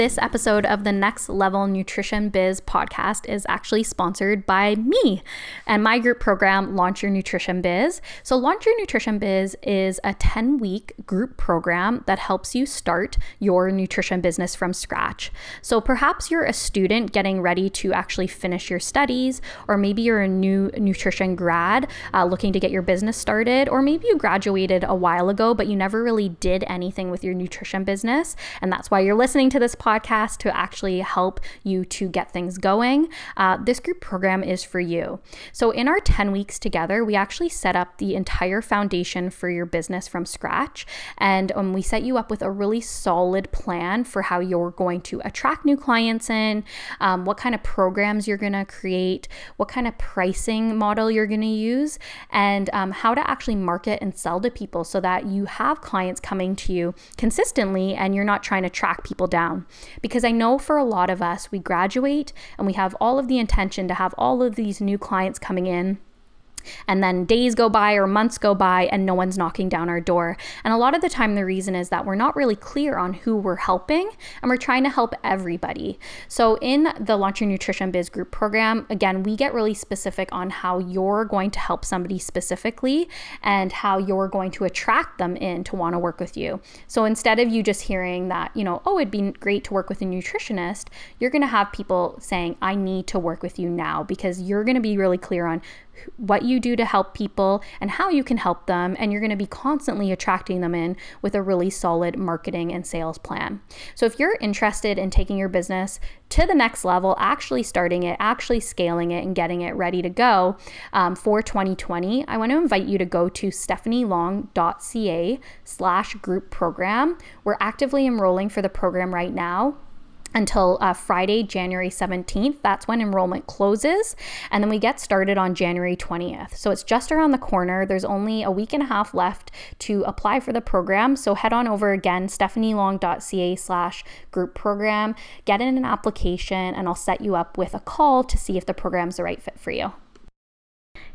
This episode of the Next Level Nutrition Biz podcast is actually sponsored by me and my group program, Launch Your Nutrition Biz. So, Launch Your Nutrition Biz is a 10 week group program that helps you start your nutrition business from scratch. So, perhaps you're a student getting ready to actually finish your studies, or maybe you're a new nutrition grad uh, looking to get your business started, or maybe you graduated a while ago, but you never really did anything with your nutrition business. And that's why you're listening to this podcast podcast to actually help you to get things going, uh, this group program is for you. So, in our 10 weeks together, we actually set up the entire foundation for your business from scratch. And um, we set you up with a really solid plan for how you're going to attract new clients in, um, what kind of programs you're going to create, what kind of pricing model you're going to use, and um, how to actually market and sell to people so that you have clients coming to you consistently and you're not trying to track people down. Because I know for a lot of us, we graduate and we have all of the intention to have all of these new clients coming in and then days go by or months go by and no one's knocking down our door. And a lot of the time, the reason is that we're not really clear on who we're helping and we're trying to help everybody. So, in the Launch Your Nutrition Biz Group program, again, we get really specific on how you're going to help somebody specifically and how you're going to attract them in to want to work with you. So, instead of you just hearing that, you know, oh, it'd be great to work with a nutritionist, you're going to have people saying, I need to work with you now because you're going to be really clear on what you do to help people and how you can help them. And you're going to be constantly attracting them in with a really solid marketing and sales plan. So if you're interested in taking your business to the next level, actually starting it, actually scaling it, and getting it ready to go um, for 2020, I want to invite you to go to stephanielong.ca slash group program. We're actively enrolling for the program right now until uh, Friday, January 17th. That's when enrollment closes. And then we get started on January 20th. So it's just around the corner. There's only a week and a half left to apply for the program. So head on over again, stephanielong.ca slash group program, get in an application, and I'll set you up with a call to see if the program's the right fit for you.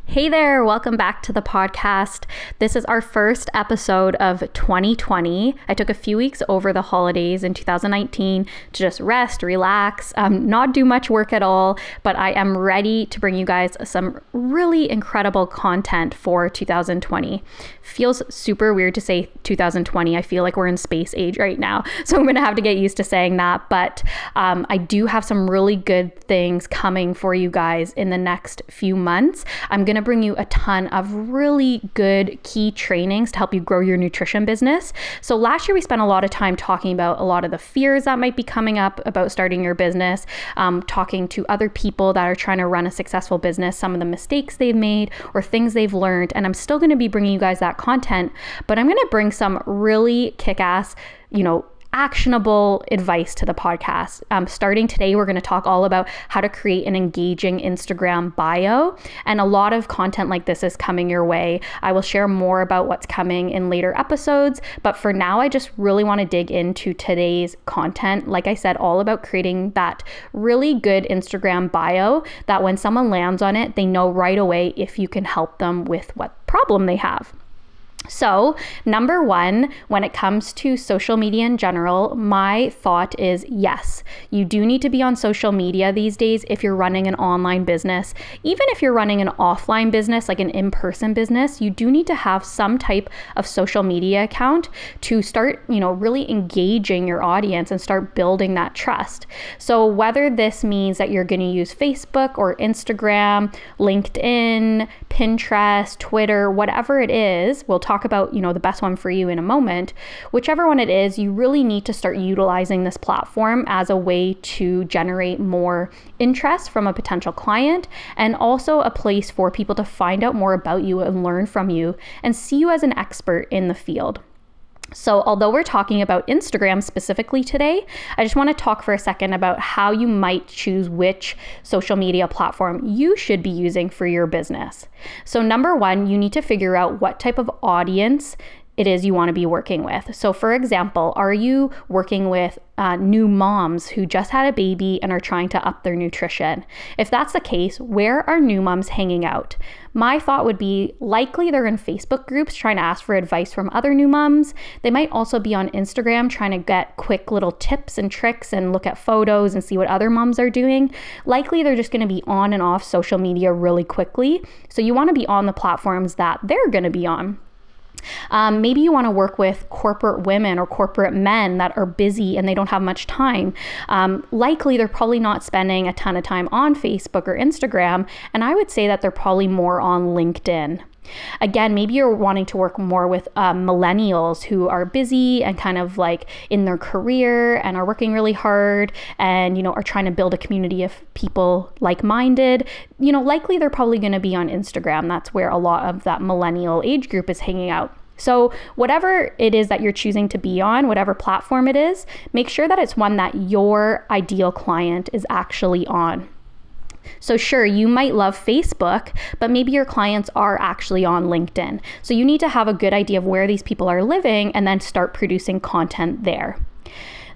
Hey there, welcome back to the podcast. This is our first episode of 2020. I took a few weeks over the holidays in 2019 to just rest, relax, um, not do much work at all, but I am ready to bring you guys some really incredible content for 2020. Feels super weird to say 2020. I feel like we're in space age right now, so I'm gonna have to get used to saying that, but um, I do have some really good things coming for you guys in the next few months. I'm gonna going to bring you a ton of really good key trainings to help you grow your nutrition business. So, last year we spent a lot of time talking about a lot of the fears that might be coming up about starting your business, um, talking to other people that are trying to run a successful business, some of the mistakes they've made or things they've learned. And I'm still going to be bringing you guys that content, but I'm going to bring some really kick ass, you know, actionable advice to the podcast. Um, starting today, we're going to talk all about how to create an engaging Instagram bio. And a lot of content like this is coming your way. I will share more about what's coming in later episodes. But for now, I just really want to dig into today's content. Like I said, all about creating that really good Instagram bio that when someone lands on it, they know right away if you can help them with what problem they have. So, number one, when it comes to social media in general, my thought is yes, you do need to be on social media these days if you're running an online business. Even if you're running an offline business, like an in person business, you do need to have some type of social media account to start, you know, really engaging your audience and start building that trust. So, whether this means that you're going to use Facebook or Instagram, LinkedIn, Pinterest, Twitter, whatever it is, we'll talk talk about, you know, the best one for you in a moment. Whichever one it is, you really need to start utilizing this platform as a way to generate more interest from a potential client and also a place for people to find out more about you and learn from you and see you as an expert in the field. So, although we're talking about Instagram specifically today, I just want to talk for a second about how you might choose which social media platform you should be using for your business. So, number one, you need to figure out what type of audience it is you want to be working with. So, for example, are you working with uh, new moms who just had a baby and are trying to up their nutrition? If that's the case, where are new moms hanging out? My thought would be likely they're in Facebook groups trying to ask for advice from other new moms. They might also be on Instagram trying to get quick little tips and tricks and look at photos and see what other moms are doing. Likely they're just going to be on and off social media really quickly. So, you want to be on the platforms that they're going to be on. Um, maybe you want to work with corporate women or corporate men that are busy and they don't have much time. Um, likely, they're probably not spending a ton of time on Facebook or Instagram, and I would say that they're probably more on LinkedIn. Again, maybe you're wanting to work more with um, millennials who are busy and kind of like in their career and are working really hard and, you know, are trying to build a community of people like minded. You know, likely they're probably going to be on Instagram. That's where a lot of that millennial age group is hanging out. So, whatever it is that you're choosing to be on, whatever platform it is, make sure that it's one that your ideal client is actually on. So, sure, you might love Facebook, but maybe your clients are actually on LinkedIn. So, you need to have a good idea of where these people are living and then start producing content there.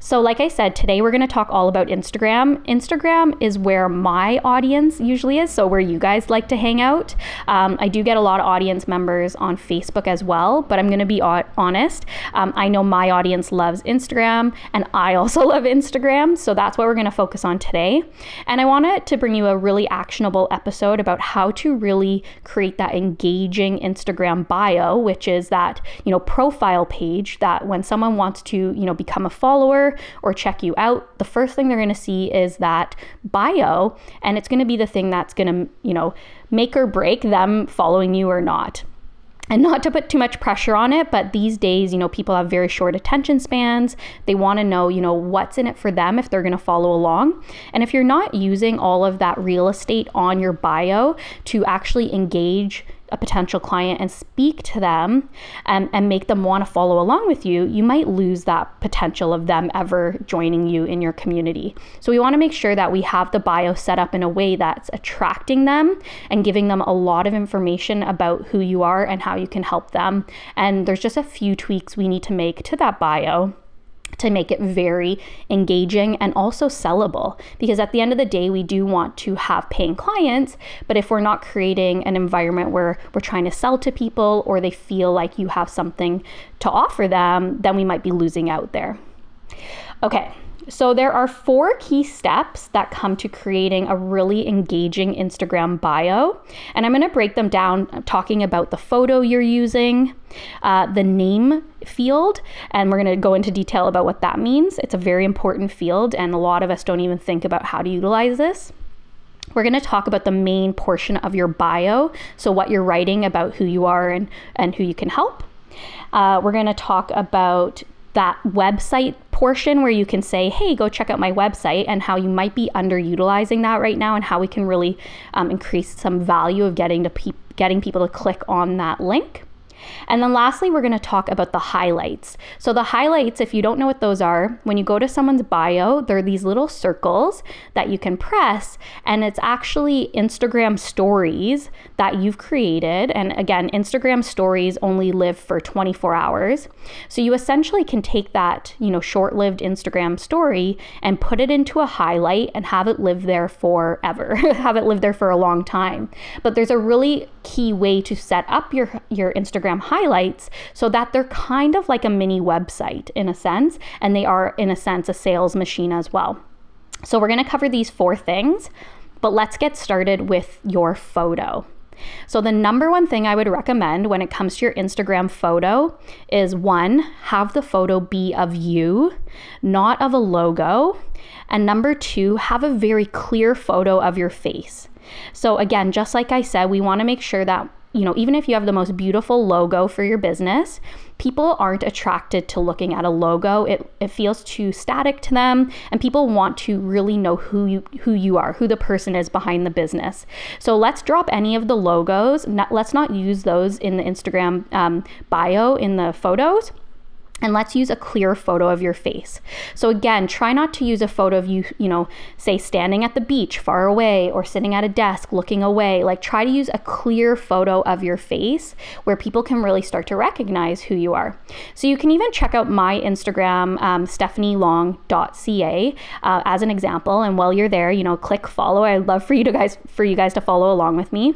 So, like I said, today we're going to talk all about Instagram. Instagram is where my audience usually is, so where you guys like to hang out. Um, I do get a lot of audience members on Facebook as well, but I'm going to be honest. Um, I know my audience loves Instagram, and I also love Instagram, so that's what we're going to focus on today. And I wanted to bring you a really actionable episode about how to really create that engaging Instagram bio, which is that you know profile page that when someone wants to you know become a follower or check you out, the first thing they're going to see is that bio, and it's going to be the thing that's going to, you know, make or break them following you or not. And not to put too much pressure on it but these days you know people have very short attention spans. They want to know you know what's in it for them if they're going to follow along. And if you're not using all of that real estate on your bio to actually engage a potential client and speak to them and, and make them want to follow along with you, you might lose that potential of them ever joining you in your community. So we want to make sure that we have the bio set up in a way that's attracting them and giving them a lot of information about who you are and how you can help them. And there's just a few tweaks we need to make to that bio to make it very engaging and also sellable. Because at the end of the day, we do want to have paying clients, but if we're not creating an environment where we're trying to sell to people or they feel like you have something to offer them, then we might be losing out there. Okay, so, there are four key steps that come to creating a really engaging Instagram bio. And I'm going to break them down talking about the photo you're using, uh, the name field, and we're going to go into detail about what that means. It's a very important field, and a lot of us don't even think about how to utilize this. We're going to talk about the main portion of your bio, so what you're writing about who you are and, and who you can help. Uh, we're going to talk about that website portion where you can say, hey, go check out my website, and how you might be underutilizing that right now, and how we can really um, increase some value of getting to pe- getting people to click on that link. And then lastly, we're going to talk about the highlights. So, the highlights, if you don't know what those are, when you go to someone's bio, they're these little circles that you can press, and it's actually Instagram stories that you've created. And again, Instagram stories only live for 24 hours. So, you essentially can take that, you know, short lived Instagram story and put it into a highlight and have it live there forever, have it live there for a long time. But there's a really key way to set up your, your Instagram highlights so that they're kind of like a mini website in a sense, and they are, in a sense, a sales machine as well. So, we're going to cover these four things, but let's get started with your photo. So, the number one thing I would recommend when it comes to your Instagram photo is one, have the photo be of you, not of a logo. And number two, have a very clear photo of your face. So, again, just like I said, we want to make sure that you know, even if you have the most beautiful logo for your business, people aren't attracted to looking at a logo. It, it feels too static to them, and people want to really know who you who you are, who the person is behind the business. So let's drop any of the logos. Not, let's not use those in the Instagram um, bio in the photos and let's use a clear photo of your face. So again, try not to use a photo of you, you know, say standing at the beach far away or sitting at a desk looking away. Like try to use a clear photo of your face where people can really start to recognize who you are. So you can even check out my Instagram, um, stephanielong.ca, uh, as an example. And while you're there, you know, click follow. I'd love for you to guys for you guys to follow along with me.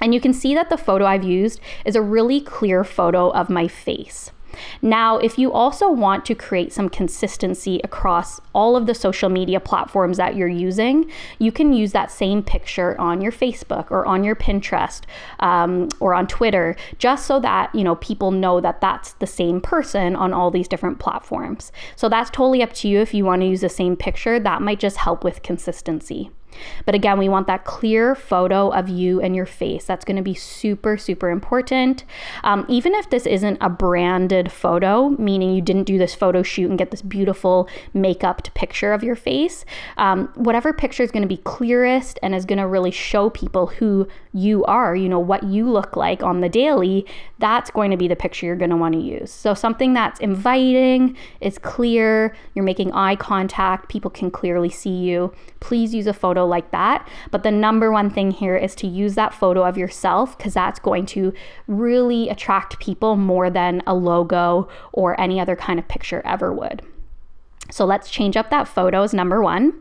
And you can see that the photo I've used is a really clear photo of my face. Now, if you also want to create some consistency across all of the social media platforms that you're using, you can use that same picture on your Facebook or on your Pinterest um, or on Twitter, just so that you know people know that that's the same person on all these different platforms. So that's totally up to you if you want to use the same picture. That might just help with consistency. But again, we want that clear photo of you and your face. That's going to be super, super important. Um, even if this isn't a branded photo, meaning you didn't do this photo shoot and get this beautiful makeup picture of your face, um, whatever picture is going to be clearest and is going to really show people who you are, you know, what you look like on the daily, that's going to be the picture you're going to want to use. So something that's inviting, is clear, you're making eye contact, people can clearly see you. Please use a photo like that. But the number one thing here is to use that photo of yourself because that's going to really attract people more than a logo or any other kind of picture ever would. So let's change up that photo as number one.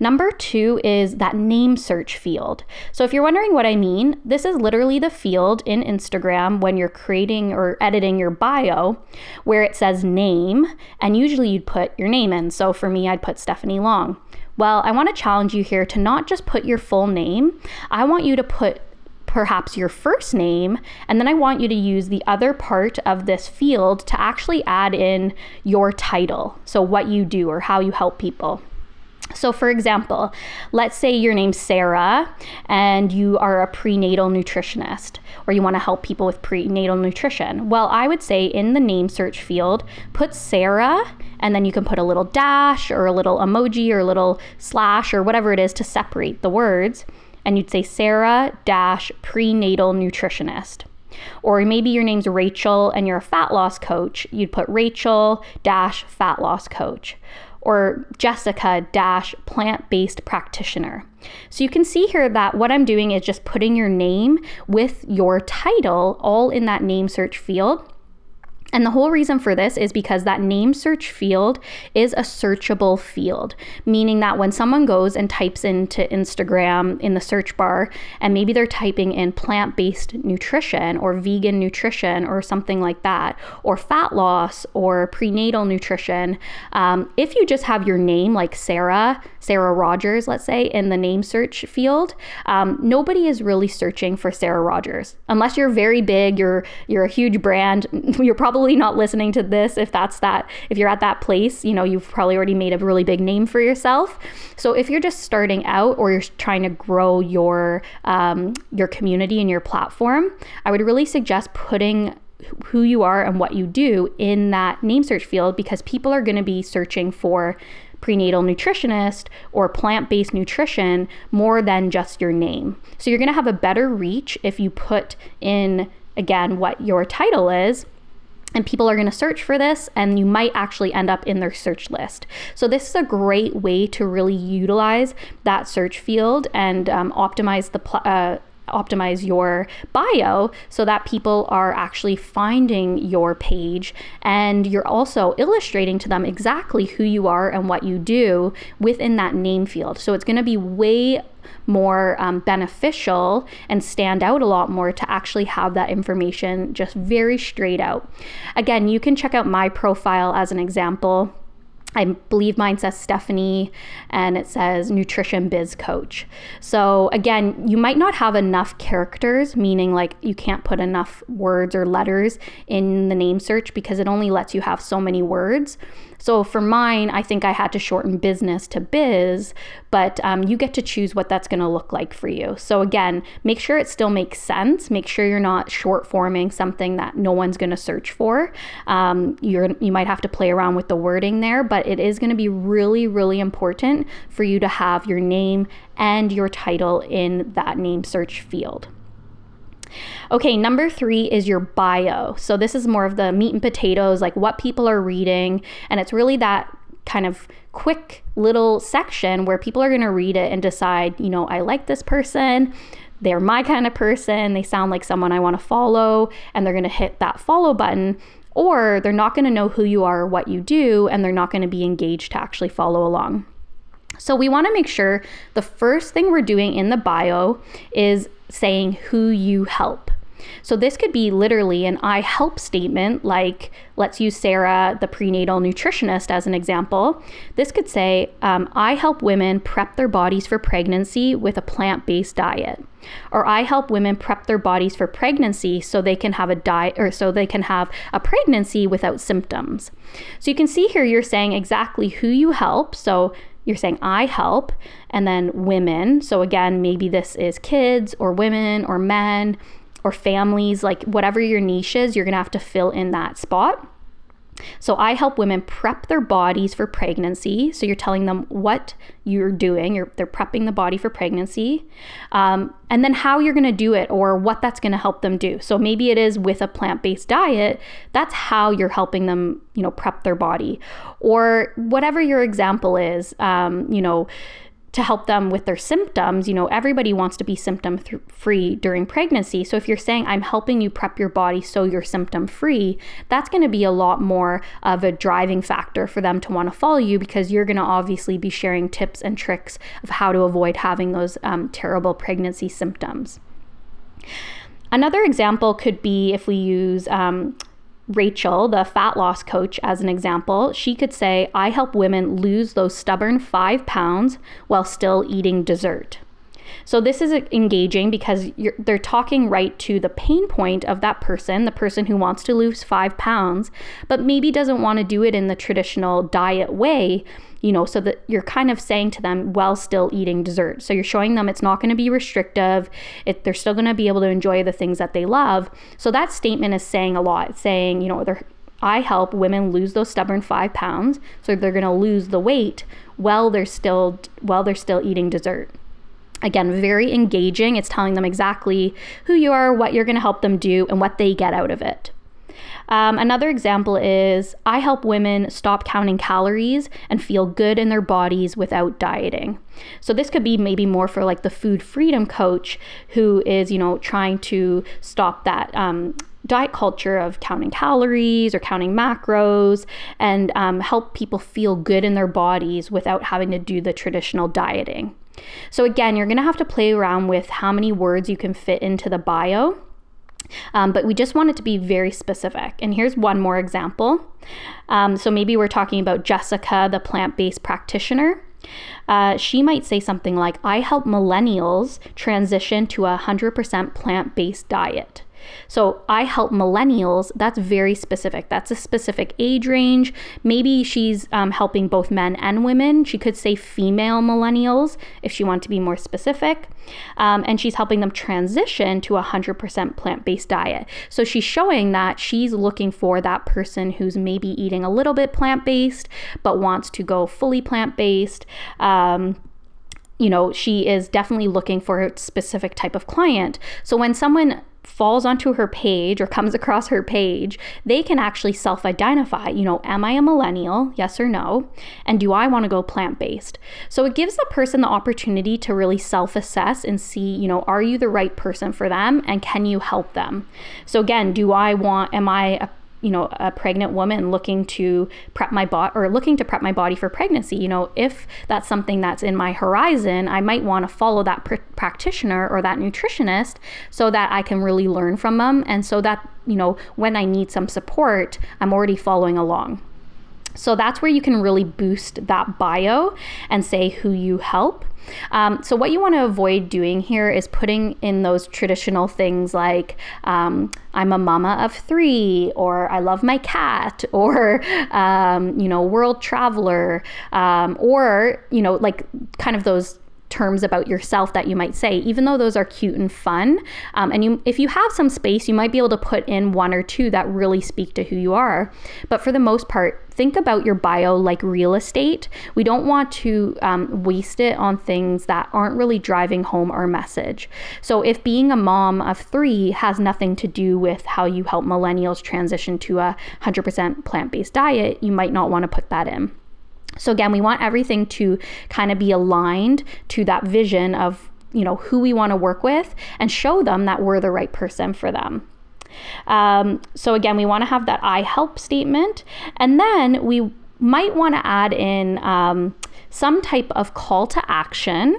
Number two is that name search field. So, if you're wondering what I mean, this is literally the field in Instagram when you're creating or editing your bio where it says name, and usually you'd put your name in. So, for me, I'd put Stephanie Long. Well, I want to challenge you here to not just put your full name, I want you to put perhaps your first name, and then I want you to use the other part of this field to actually add in your title. So, what you do or how you help people. So, for example, let's say your name's Sarah and you are a prenatal nutritionist or you want to help people with prenatal nutrition. Well, I would say in the name search field, put Sarah and then you can put a little dash or a little emoji or a little slash or whatever it is to separate the words. And you'd say Sarah dash prenatal nutritionist. Or maybe your name's Rachel and you're a fat loss coach. You'd put Rachel dash fat loss coach or Jessica dash plant based practitioner. So you can see here that what I'm doing is just putting your name with your title all in that name search field. And the whole reason for this is because that name search field is a searchable field, meaning that when someone goes and types into Instagram in the search bar, and maybe they're typing in plant based nutrition or vegan nutrition or something like that, or fat loss or prenatal nutrition, um, if you just have your name like Sarah, Sarah Rogers, let's say, in the name search field, um, nobody is really searching for Sarah Rogers. Unless you're very big, you're, you're a huge brand, you're probably probably not listening to this if that's that if you're at that place you know you've probably already made a really big name for yourself so if you're just starting out or you're trying to grow your um, your community and your platform i would really suggest putting who you are and what you do in that name search field because people are going to be searching for prenatal nutritionist or plant based nutrition more than just your name. So you're going to have a better reach if you put in, again, what your title is and people are going to search for this and you might actually end up in their search list. So this is a great way to really utilize that search field and um, optimize the pl- uh, optimize your bio so that people are actually finding your page and you're also illustrating to them exactly who you are and what you do within that name field so it's going to be way more um, beneficial and stand out a lot more to actually have that information just very straight out. Again, you can check out my profile as an example. I believe mine says Stephanie and it says nutrition biz coach. So, again, you might not have enough characters, meaning like you can't put enough words or letters in the name search because it only lets you have so many words. So for mine, I think I had to shorten business to biz, but um, you get to choose what that's going to look like for you. So again, make sure it still makes sense. Make sure you're not short forming something that no one's going to search for. Um, you're you might have to play around with the wording there, but it is going to be really really important for you to have your name and your title in that name search field. Okay, number three is your bio. So, this is more of the meat and potatoes, like what people are reading. And it's really that kind of quick little section where people are going to read it and decide, you know, I like this person. They're my kind of person. They sound like someone I want to follow. And they're going to hit that follow button. Or they're not going to know who you are or what you do. And they're not going to be engaged to actually follow along. So, we want to make sure the first thing we're doing in the bio is saying who you help. So this could be literally an I help statement, like let's use Sarah, the prenatal nutritionist, as an example. This could say, um, I help women prep their bodies for pregnancy with a plant based diet. Or I help women prep their bodies for pregnancy so they can have a diet or so they can have a pregnancy without symptoms. So you can see here you're saying exactly who you help. So you're saying I help, and then women. So again, maybe this is kids or women or men or families, like whatever your niche is, you're gonna have to fill in that spot. So I help women prep their bodies for pregnancy. So you're telling them what you're doing. You're they're prepping the body for pregnancy, um, and then how you're going to do it or what that's going to help them do. So maybe it is with a plant-based diet. That's how you're helping them, you know, prep their body, or whatever your example is. Um, you know to help them with their symptoms. You know, everybody wants to be symptom th- free during pregnancy. So if you're saying, I'm helping you prep your body so you're symptom free, that's going to be a lot more of a driving factor for them to want to follow you because you're going to obviously be sharing tips and tricks of how to avoid having those um, terrible pregnancy symptoms. Another example could be if we use um, Rachel, the fat loss coach, as an example, she could say, I help women lose those stubborn five pounds while still eating dessert. So this is uh, engaging because they're talking right to the pain point of that person, the person who wants to lose five pounds, but maybe doesn't want to do it in the traditional diet way you know, so that you're kind of saying to them while still eating dessert. So you're showing them it's not going to be restrictive. It, they're still going to be able to enjoy the things that they love. So that statement is saying a lot. It's saying, you know, I help women lose those stubborn five pounds, so they're going to lose the weight while they're still while they're still eating dessert. Again, very engaging. It's telling them exactly who you are, what you're going to help them do, and what they get out of it. Um, another example is I help women stop counting calories and feel good in their bodies without dieting. So this could be maybe more for like the food freedom coach who is, you know, trying to stop that. Um, diet culture of counting calories or counting macros and um, help people feel good in their bodies without having to do the traditional dieting. So, again, you're going to have to play around with how many words you can fit into the bio. Um, but we just want it to be very specific. And here's one more example. Um, so maybe we're talking about Jessica, the plant based practitioner. Uh, she might say something like, I help millennials transition to a 100% plant based diet. So I help millennials. That's very specific. That's a specific age range. Maybe she's um, helping both men and women. She could say female millennials if she wanted to be more specific. Um, and she's helping them transition to a 100% plant based diet. So she's showing that she's looking for that person who's maybe eating a little bit plant based, but wants to go fully plant based. Um, you know, she is definitely looking for a specific type of client. So when someone falls onto her page or comes across her page, they can actually self identify. You know, am I a millennial? Yes or no? And do I want to go plant based? So it gives the person the opportunity to really self assess and see, you know, are you the right person for them and can you help them? So again, do I want, am I a you know a pregnant woman looking to prep my body or looking to prep my body for pregnancy you know if that's something that's in my horizon i might want to follow that pr- practitioner or that nutritionist so that i can really learn from them and so that you know when i need some support i'm already following along So that's where you can really boost that bio and say who you help. Um, so, what you want to avoid doing here is putting in those traditional things like um, I'm a mama of three, or I love my cat, or, um, you know, world traveler, um, or, you know, like kind of those terms about yourself that you might say even though those are cute and fun um, and you if you have some space you might be able to put in one or two that really speak to who you are. But for the most part think about your bio like real estate. We don't want to um, waste it on things that aren't really driving home our message. So if being a mom of three has nothing to do with how you help millennials transition to a 100% plant-based diet you might not want to put that in so again, we want everything to kind of be aligned to that vision of, you know, who we want to work with and show them that we're the right person for them. Um, so again, we want to have that I help statement, and then we might want to add in um, some type of call to action,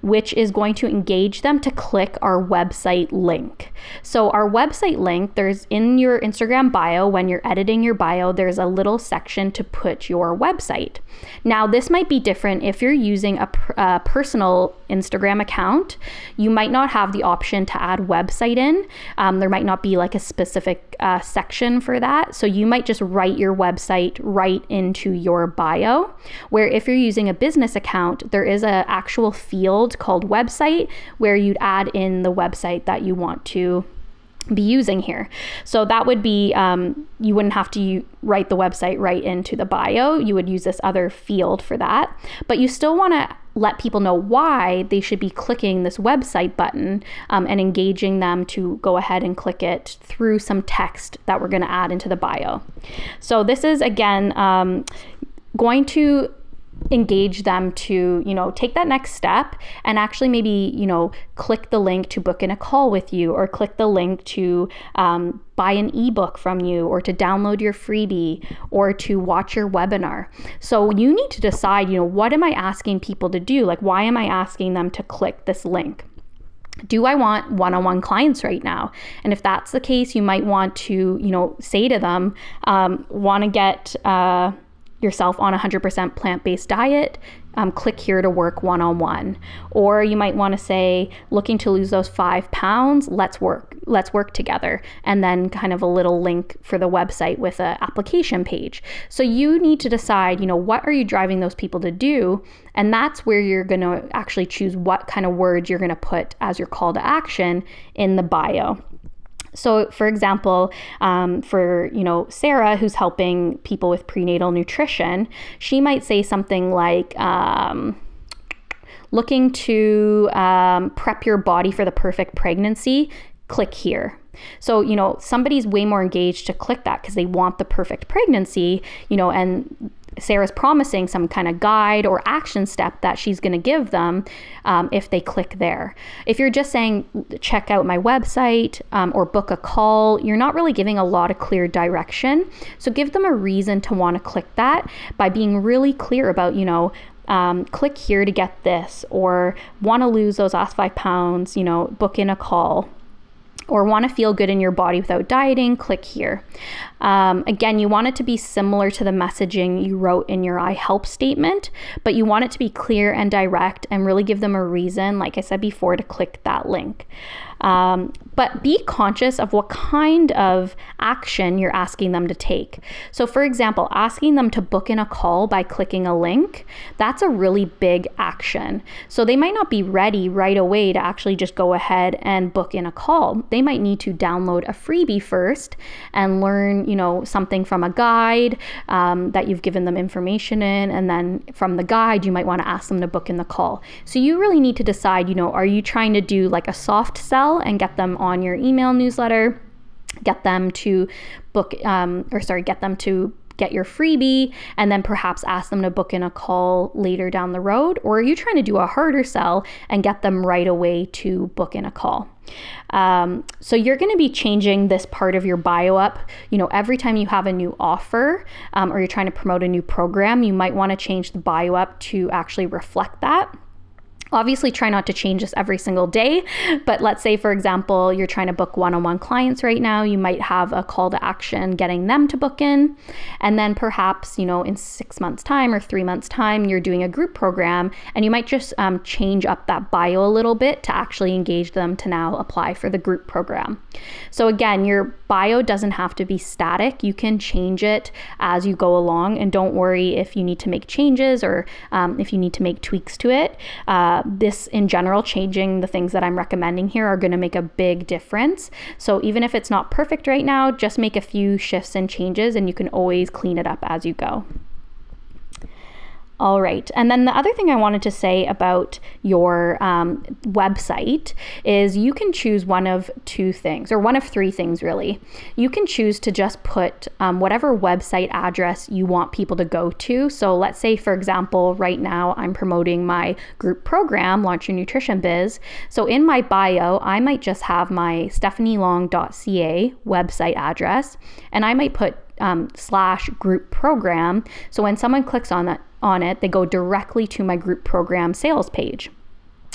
which is going to engage them to click our website link. So, our website link, there's in your Instagram bio, when you're editing your bio, there's a little section to put your website. Now, this might be different if you're using a, a personal Instagram account. You might not have the option to add website in. Um, there might not be like a specific uh, section for that. So, you might just write your website right into your bio. Where if you're using a business account, there is an actual field called website where you'd add in the website that you want to be using here. So that would be, um, you wouldn't have to write the website right into the bio. You would use this other field for that. But you still want to let people know why they should be clicking this website button um, and engaging them to go ahead and click it through some text that we're going to add into the bio. So this is, again, um, going to engage them to you know take that next step and actually maybe you know click the link to book in a call with you or click the link to um, buy an ebook from you or to download your freebie or to watch your webinar. So you need to decide you know what am i asking people to do? Like why am i asking them to click this link? Do I want one-on-one clients right now? And if that's the case, you might want to, you know, say to them, um, want to get uh, yourself on a 100% plant based diet, um, click here to work one on one. Or you might want to say, looking to lose those five pounds, let's work, let's work together. And then kind of a little link for the website with an application page. So you need to decide, you know, what are you driving those people to do? And that's where you're going to actually choose what kind of words you're going to put as your call to action in the bio. So, for example, um, for you know Sarah, who's helping people with prenatal nutrition, she might say something like. Um, looking to um, prep your body for the perfect pregnancy, click here. So, you know, somebody's way more engaged to click that because they want the perfect pregnancy, you know, and Sarah's promising some kind of guide or action step that she's going to give them um, if they click there. If you're just saying, check out my website um, or book a call, you're not really giving a lot of clear direction. So give them a reason to want to click that by being really clear about, you know, um, click here to get this, or want to lose those last five pounds, you know, book in a call or want to feel good in your body without dieting, click here. Um, again, you want it to be similar to the messaging you wrote in your I help statement, but you want it to be clear and direct and really give them a reason, like I said before, to click that link. Um, but be conscious of what kind of action you're asking them to take. So, for example, asking them to book in a call by clicking a link, that's a really big action. So, they might not be ready right away to actually just go ahead and book in a call. They might need to download a freebie first and learn, you know, something from a guide um, that you've given them information in. And then from the guide, you might want to ask them to book in the call. So, you really need to decide, you know, are you trying to do like a soft sell? And get them on your email newsletter, get them to book, um, or sorry, get them to get your freebie and then perhaps ask them to book in a call later down the road? Or are you trying to do a harder sell and get them right away to book in a call? Um, so you're going to be changing this part of your bio up. You know, every time you have a new offer um, or you're trying to promote a new program, you might want to change the bio up to actually reflect that. Obviously, try not to change this every single day, but let's say, for example, you're trying to book one on one clients right now. You might have a call to action getting them to book in. And then perhaps, you know, in six months' time or three months' time, you're doing a group program and you might just um, change up that bio a little bit to actually engage them to now apply for the group program. So, again, your bio doesn't have to be static. You can change it as you go along. And don't worry if you need to make changes or um, if you need to make tweaks to it. Uh, this in general, changing the things that I'm recommending here are going to make a big difference. So even if it's not perfect right now, just make a few shifts and changes and you can always clean it up as you go. All right. And then the other thing I wanted to say about your um, website is you can choose one of two things, or one of three things, really. You can choose to just put um, whatever website address you want people to go to. So let's say, for example, right now I'm promoting my group program, Launch Your Nutrition Biz. So in my bio, I might just have my stephanielong.ca website address, and I might put um, slash group program. So when someone clicks on that on it, they go directly to my group program sales page.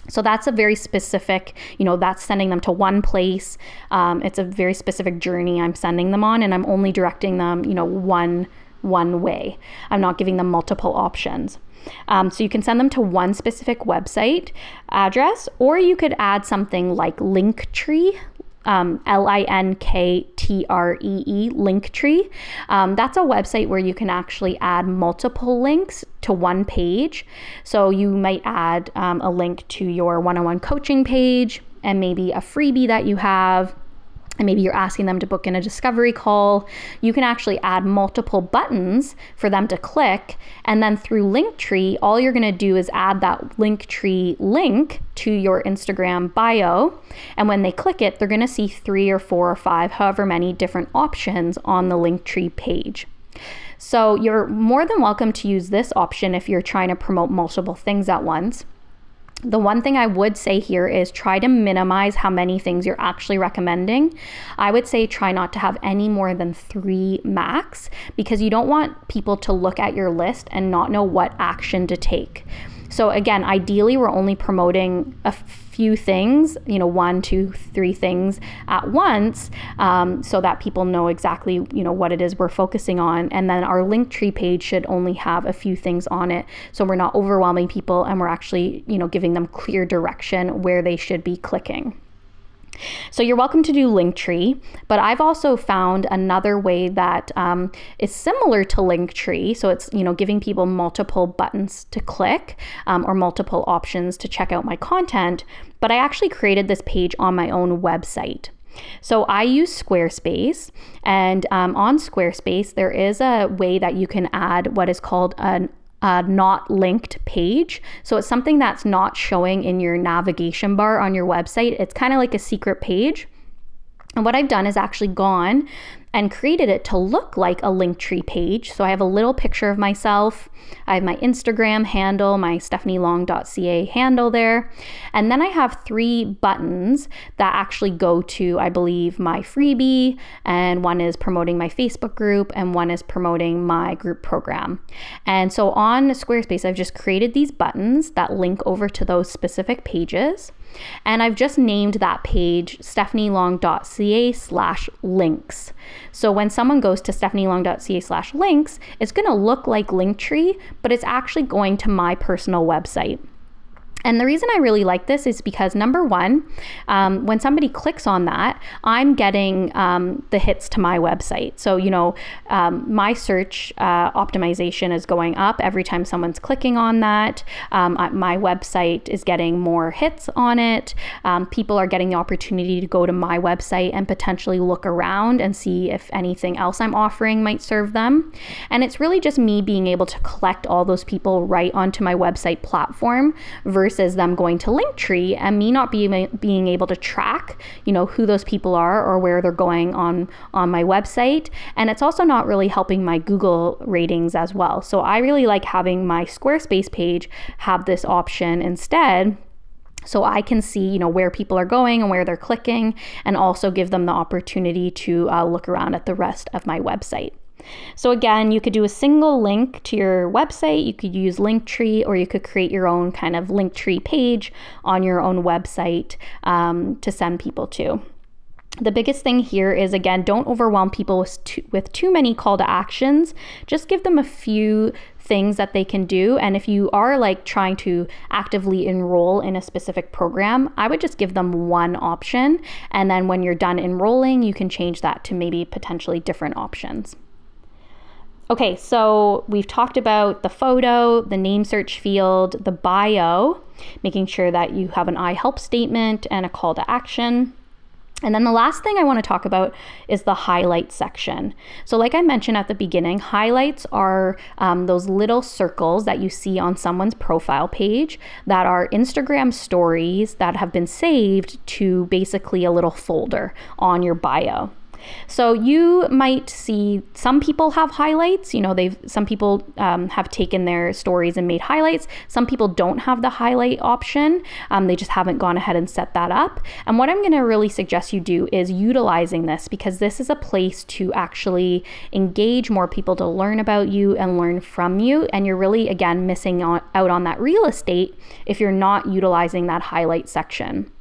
So that's a very specific, you know, that's sending them to one place. Um, it's a very specific journey I'm sending them on, and I'm only directing them, you know, one one way. I'm not giving them multiple options. Um, so you can send them to one specific website address, or you could add something like Linktree um, L I N K T R E E Linktree. Um, that's a website where you can actually add multiple links to one page. So you might add um, a link to your one on one coaching page and maybe a freebie that you have and maybe you're asking them to book in a discovery call, you can actually add multiple buttons for them to click. And then through Linktree, all you're going to do is add that Linktree link to your Instagram bio. And when they click it, they're going to see three or four or five, however many different options on the Linktree page. So you're more than welcome to use this option if you're trying to promote multiple things at once. The one thing I would say here is try to minimize how many things you're actually recommending. I would say try not to have any more than three max because you don't want people to look at your list and not know what action to take. So, again, ideally, we're only promoting a few things, you know, one, two, three things at once, um, so that people know exactly, you know, what it is we're focusing on. And then our Linktree page should only have a few things on it, so we're not overwhelming people and we're actually, you know, giving them clear direction where they should be clicking. So you're welcome to do Linktree, but I've also found another way that um, is similar to Linktree. So it's you know giving people multiple buttons to click um, or multiple options to check out my content. But I actually created this page on my own website. So I use Squarespace, and um, on Squarespace, there is a way that you can add what is called an a not linked page. So it's something that's not showing in your navigation bar on your website. It's kind of like a secret page. And what I've done is actually gone and created it to look like a Linktree page. So I have a little picture of myself. I have my Instagram handle, my stephanielong.ca handle there. And then I have three buttons that actually go to, I believe, my freebie, and one is promoting my Facebook group, and one is promoting my group program. And so on Squarespace, I've just created these buttons that link over to those specific pages. And I've just named that page stephanielong.ca slash links. So when someone goes to stephanielong.ca slash links, it's going to look like Linktree, but it's actually going to my personal website. And the reason I really like this is because number one, um, when somebody clicks on that, I'm getting um, the hits to my website. So, you know, um, my search uh, optimization is going up every time someone's clicking on that. Um, my website is getting more hits on it. Um, people are getting the opportunity to go to my website and potentially look around and see if anything else I'm offering might serve them. And it's really just me being able to collect all those people right onto my website platform versus versus them going to Linktree and me not being being able to track, you know, who those people are or where they're going on on my website. And it's also not really helping my Google ratings as well. So I really like having my Squarespace page have this option instead so i can see you know where people are going and where they're clicking and also give them the opportunity to uh, look around at the rest of my website So again, you could do a single link to your website, you could use Linktree, or you could create your own kind of Linktree page on your own website um, to send people to. The biggest thing here is again, don't overwhelm people with too, with too many call to actions. Just give them a few things that they can do. And if you are like trying to actively enroll in a specific program, I would just give them one option. And then when you're done enrolling, you can change that to maybe potentially different options. Okay, so we've talked about the photo, the name search field, the bio, making sure that you have an I help statement and a call to action. And then the last thing I want to talk about is the highlight section. So, like I mentioned at the beginning, highlights are um, those little circles that you see on someone's profile page that are Instagram stories that have been saved to basically a little folder on your bio. So you might see some people have highlights. You know, they've some people um, have taken their stories and made highlights. Some people don't have the highlight option. Um, they just haven't gone ahead and set that up. And what I'm going to really suggest you do is utilizing this because this is a place to actually engage more people to learn about you and learn from you. And you're really again missing out on that real estate if you're not utilizing that highlight section.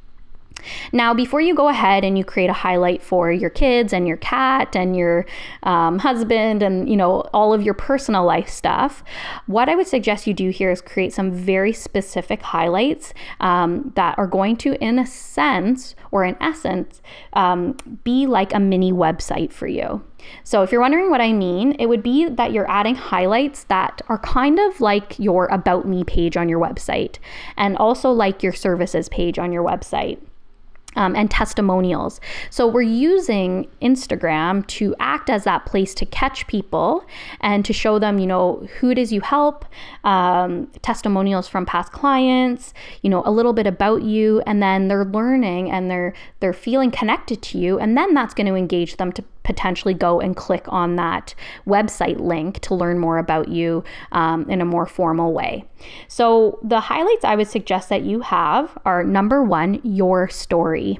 Now, before you go ahead and you create a highlight for your kids and your cat and your um, husband and you know all of your personal life stuff, what I would suggest you do here is create some very specific highlights um, that are going to, in a sense or in essence, um, be like a mini website for you. So, if you're wondering what I mean, it would be that you're adding highlights that are kind of like your About Me page on your website and also like your services page on your website um, and testimonials. So we're using Instagram to act as that place to catch people and to show them, you know, who it is you help, um, testimonials from past clients, you know, a little bit about you, and then they're learning and they're they're feeling connected to you, and then that's going to engage them to potentially go and click on that website link to learn more about you um, in a more formal way. So, the highlights I would suggest that you have are number one, your story.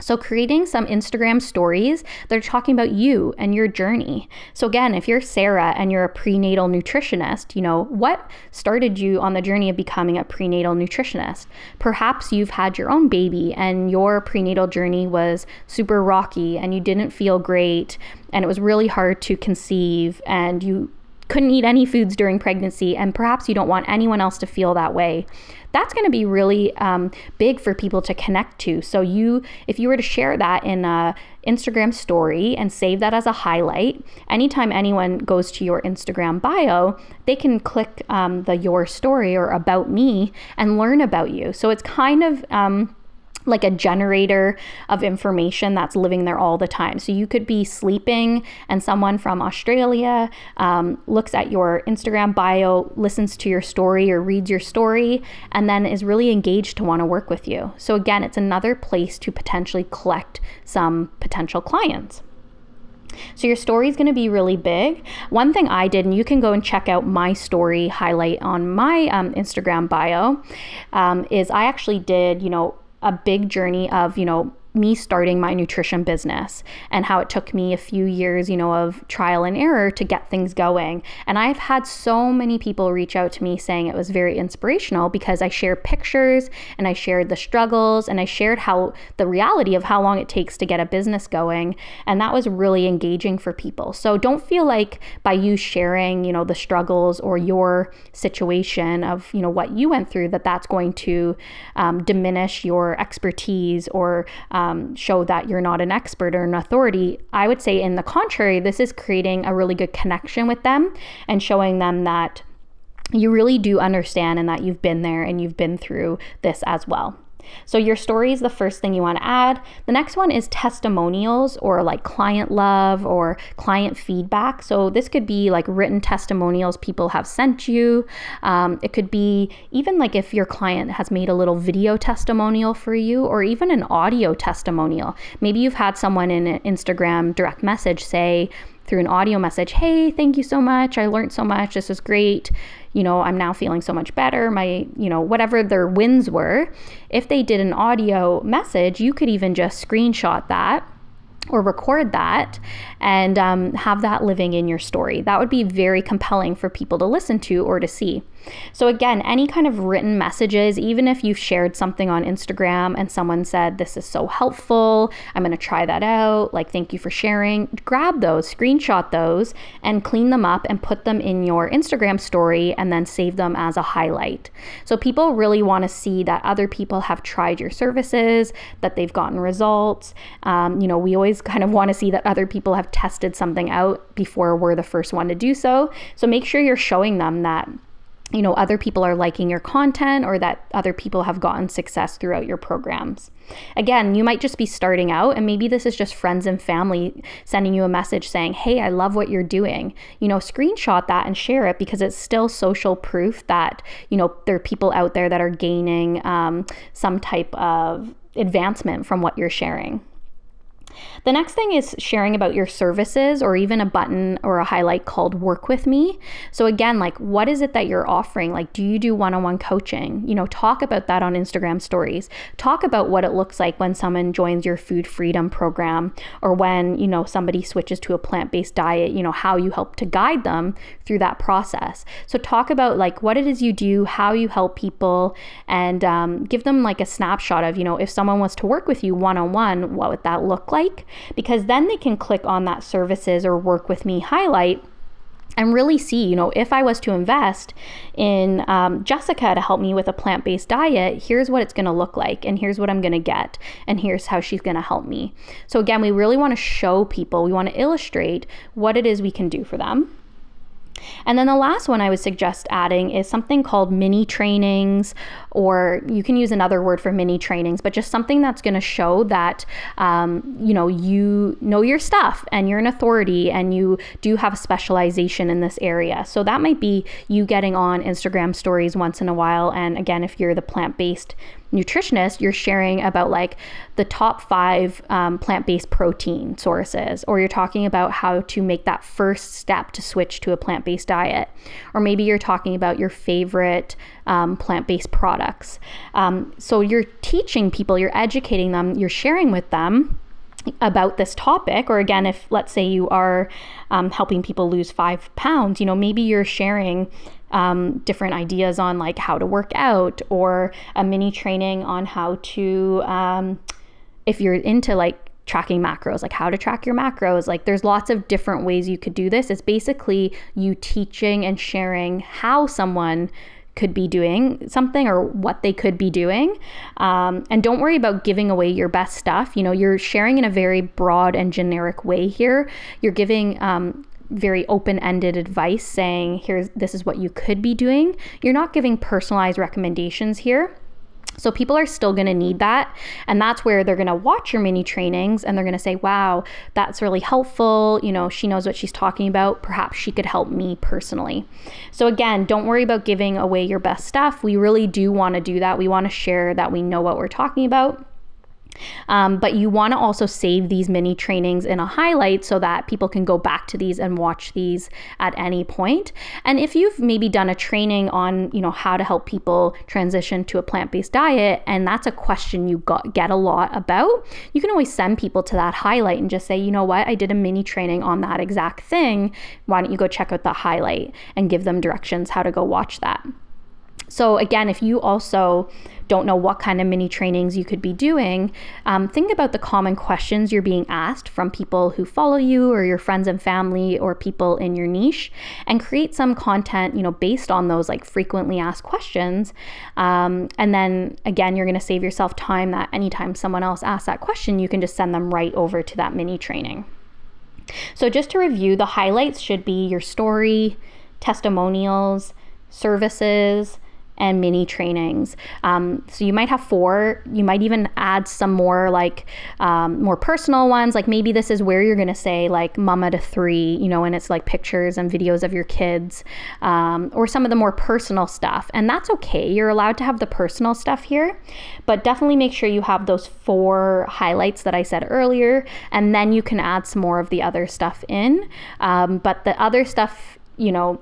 So, creating some Instagram stories that are talking about you and your journey. So, again, if you're Sarah and you're a prenatal nutritionist, you know, what started you on the journey of becoming a prenatal nutritionist? Perhaps you've had your own baby and your prenatal journey was super rocky and you didn't feel great and it was really hard to conceive and you couldn't eat any foods during pregnancy, and perhaps you don't want anyone else to feel that way. That's going to be really um, big for people to connect to. So you, if you were to share that in a Instagram story and save that as a highlight, anytime anyone goes to your Instagram bio, they can click um, the your story or about me and learn about you. So it's kind of um, like a generator of information that's living there all the time. So you could be sleeping, and someone from Australia um, looks at your Instagram bio, listens to your story or reads your story, and then is really engaged to want to work with you. So, again, it's another place to potentially collect some potential clients. So your story is going to be really big. One thing I did, and you can go and check out my story highlight on my um, Instagram bio, um, is I actually did, you know, a big journey of, you know, me starting my nutrition business and how it took me a few years, you know, of trial and error to get things going. And I've had so many people reach out to me saying it was very inspirational because I shared pictures and I shared the struggles and I shared how the reality of how long it takes to get a business going. And that was really engaging for people. So don't feel like by you sharing, you know, the struggles or your situation of, you know, what you went through, that that's going to um, diminish your expertise or um, um, show that you're not an expert or an authority. I would say, in the contrary, this is creating a really good connection with them and showing them that you really do understand and that you've been there and you've been through this as well. So, your story is the first thing you want to add. The next one is testimonials or like client love or client feedback. So, this could be like written testimonials people have sent you. Um, it could be even like if your client has made a little video testimonial for you or even an audio testimonial. Maybe you've had someone in an Instagram direct message say, through an audio message, Hey, thank you so much. I learned so much. This is great you know, I'm now feeling so much better, my, you know, whatever their wins were. If they did an audio message, you could even just screenshot that or record that and um, have that living in your story. That would be very compelling for people to listen to or to see. So, again, any kind of written messages, even if you've shared something on Instagram and someone said, This is so helpful, I'm going to try that out, like, thank you for sharing, grab those, screenshot those, and clean them up and put them in your Instagram story and then save them as a highlight. So, people really want to see that other people have tried your services, that they've gotten results. Um, you know, we always kind of want to see that other people have tested something out before we're the first one to do so. So, make sure you're showing them that you know other people are liking your content or that other people have gotten success throughout your programs. Again you might just be starting out and maybe this is just friends and family sending you a message saying hey i love what you're doing. You know screenshot that and share it because it's still social proof that you know there are people out there that are gaining um, some type of advancement from what you're sharing the next thing is sharing about your services or even a button or a highlight called Work With Me. So, again, like what is it that you're offering? Like, do you do one on one coaching? You know, talk about that on Instagram stories. Talk about what it looks like when someone joins your food freedom program or when, you know, somebody switches to a plant based diet, you know, how you help to guide them through that process. So, talk about like what it is you do, how you help people, and um, give them like a snapshot of, you know, if someone was to work with you one on one, what would that look like? Because then they can click on that services or work with me highlight and really see, you know, if I was to invest in um, Jessica to help me with a plant based diet, here's what it's going to look like, and here's what I'm going to get, and here's how she's going to help me. So, again, we really want to show people, we want to illustrate what it is we can do for them. And then the last one I would suggest adding is something called mini trainings, or you can use another word for mini trainings, but just something that's going to show that um, you know you know your stuff and you're an authority and you do have a specialization in this area. So that might be you getting on Instagram stories once in a while. And again, if you're the plant based nutritionist, you're sharing about like the top five um, plant based protein sources, or you're talking about how to make that first step to switch to a plant based diet, or maybe you're talking about your favorite um, plant based products. Um, so you're teaching people, you're educating them, you're sharing with them about this topic or again if let's say you are um, helping people lose five pounds you know maybe you're sharing um, different ideas on like how to work out or a mini training on how to um, if you're into like tracking macros like how to track your macros like there's lots of different ways you could do this it's basically you teaching and sharing how someone could be doing something or what they could be doing. Um, and don't worry about giving away your best stuff. You know, you're sharing in a very broad and generic way here. You're giving um, very open-ended advice saying here's this is what you could be doing you're not giving personalized recommendations here so people are still going to need that. And that's where they're going to watch your mini trainings and they're going to say, wow, that's really helpful. You know, she knows what she's talking about. Perhaps she could help me personally. So again, don't worry about giving away your best stuff. We really do want to do that. We want to share that we know what we're talking about. Um, but you want to also save these mini trainings in a highlight so that people can go back to these and watch these at any point. And if you've maybe done a training on, you know, how to help people transition to a plant-based diet, and that's a question you got, get a lot about, you can always send people to that highlight and just say, you know what, I did a mini training on that exact thing. Why don't you go check out the highlight and give them directions how to go watch that. So, again, if you also don't know what kind of mini trainings you could be doing, um, think about the common questions you're being asked from people who follow you or your friends and family or people in your niche and create some content, you know, based on those like frequently asked questions. Um, and then again, you're going to save yourself time that anytime someone else asks that question, you can just send them right over to that mini training. So, just to review, the highlights should be your story, testimonials, services, and mini trainings. Um, so you might have four. You might even add some more like um, more personal ones. Like maybe this is where you're gonna say like mama to three, you know, and it's like pictures and videos of your kids, um, or some of the more personal stuff. And that's okay. You're allowed to have the personal stuff here, but definitely make sure you have those four highlights that I said earlier, and then you can add some more of the other stuff in. Um, but the other stuff, you know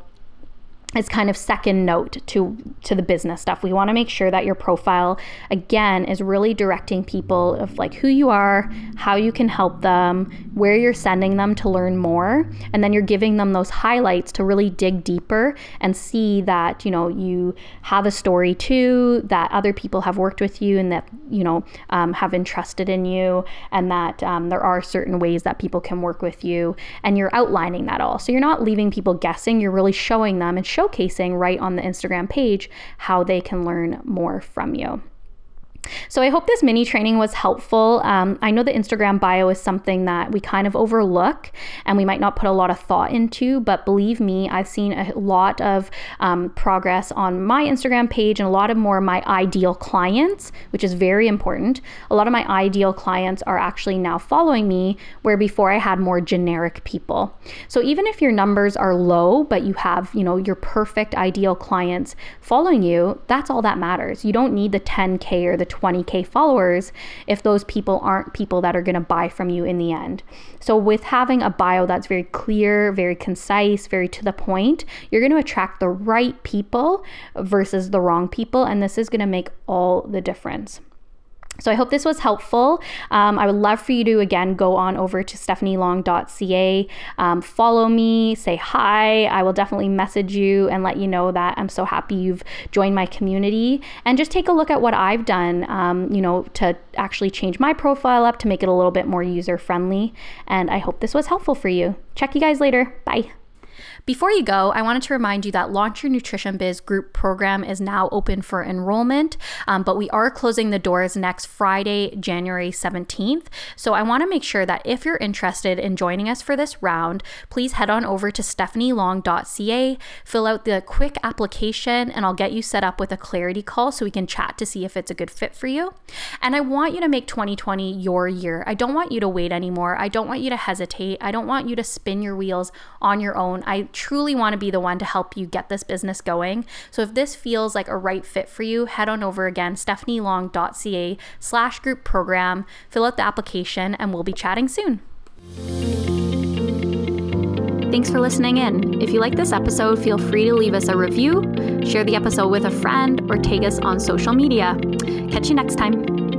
is kind of second note to to the business stuff. We want to make sure that your profile again is really directing people of like who you are, how you can help them, where you're sending them to learn more, and then you're giving them those highlights to really dig deeper and see that, you know, you have a story too, that other people have worked with you and that, you know, um, have entrusted in you and that um, there are certain ways that people can work with you and you're outlining that all. So you're not leaving people guessing, you're really showing them and showing showcasing right on the Instagram page how they can learn more from you. So I hope this mini training was helpful. Um, I know the Instagram bio is something that we kind of overlook and we might not put a lot of thought into, but believe me, I've seen a lot of um, progress on my Instagram page and a lot of more of my ideal clients, which is very important. A lot of my ideal clients are actually now following me, where before I had more generic people. So even if your numbers are low, but you have, you know, your perfect ideal clients following you, that's all that matters. You don't need the 10K or the 20K followers if those people aren't people that are going to buy from you in the end. So, with having a bio that's very clear, very concise, very to the point, you're going to attract the right people versus the wrong people. And this is going to make all the difference. So I hope this was helpful. Um, I would love for you to again go on over to stephanielong.ca, um, follow me, say hi. I will definitely message you and let you know that I'm so happy you've joined my community. And just take a look at what I've done, um, you know, to actually change my profile up to make it a little bit more user friendly. And I hope this was helpful for you. Check you guys later. Bye. Before you go, I wanted to remind you that Launch Your Nutrition Biz group program is now open for enrollment, um, but we are closing the doors next Friday, January 17th. So I want to make sure that if you're interested in joining us for this round, please head on over to stephanielong.ca, fill out the quick application, and I'll get you set up with a clarity call so we can chat to see if it's a good fit for you. And I want you to make 2020 your year. I don't want you to wait anymore. I don't want you to hesitate. I don't want you to spin your wheels on your own. I truly want to be the one to help you get this business going. So if this feels like a right fit for you, head on over again, stephanielong.ca slash group program, fill out the application, and we'll be chatting soon. Thanks for listening in. If you like this episode, feel free to leave us a review, share the episode with a friend, or tag us on social media. Catch you next time.